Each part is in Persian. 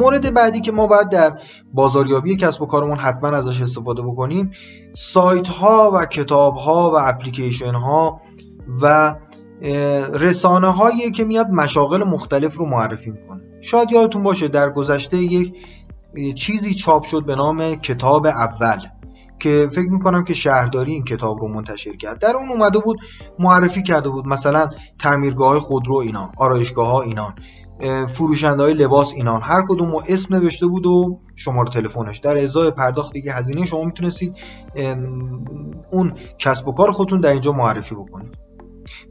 مورد بعدی که ما باید در بازاریابی کسب و کارمون حتما ازش استفاده بکنیم سایت ها و کتاب ها و اپلیکیشن ها و رسانه هایی که میاد مشاغل مختلف رو معرفی می‌کنه. شاید یادتون باشه در گذشته یک چیزی چاپ شد به نام کتاب اول که فکر می‌کنم که شهرداری این کتاب رو منتشر کرد. در اون اومده بود معرفی کرده بود مثلا تعمیرگاه خودرو اینان آرایشگاه ها اینان فروشنده های لباس اینان. هر کدوم اسم نوشته بود و شماره تلفنش. در ازای پرداخت دیگه هزینه شما می‌تونستید اون کسب و کار خودتون در اینجا معرفی بکنید.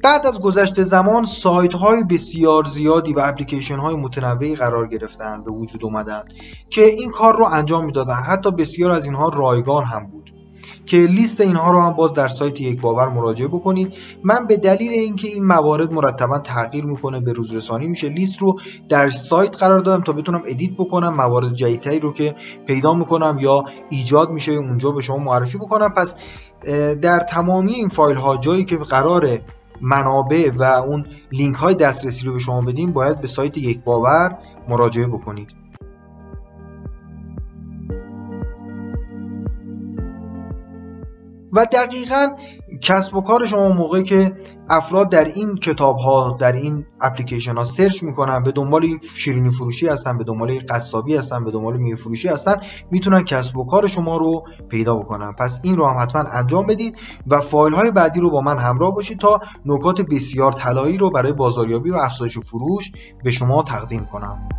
بعد از گذشت زمان سایت های بسیار زیادی و اپلیکیشن های متنوعی قرار گرفتن به وجود اومدن که این کار رو انجام می‌دادن حتی بسیار از اینها رایگان هم بود. که لیست اینها رو هم باز در سایت یک باور مراجعه بکنید. من به دلیل اینکه این موارد مرتبا تغییر می‌کنه به روز رسانی میشه لیست رو در سایت قرار دادم تا بتونم edit بکنم موارد جدیدتری رو که پیدا می‌کنم یا ایجاد میشه اونجا به شما معرفی بکنم. پس در تمامی این فایل ها جایی که قرار منابع و اون لینک های دسترسی رو به شما بدیم باید به سایت یک باور مراجعه بکنید. و دقیقا کسب و کار شما موقعی که افراد در این کتاب ها در این اپلیکیشن ها سرچ می‌کنن به دنبال یک شیرینی فروشی هستن به دنبال یک قصابی هستن به دنبال میوه فروشی هستن می‌تونن کسب و کار شما رو پیدا بکنن. پس این رو هم حتما انجام بدید و فایل های بعدی رو با من همراه باشید تا نکات بسیار طلایی رو برای بازاریابی و افزایش فروش به شما تقدیم کنم.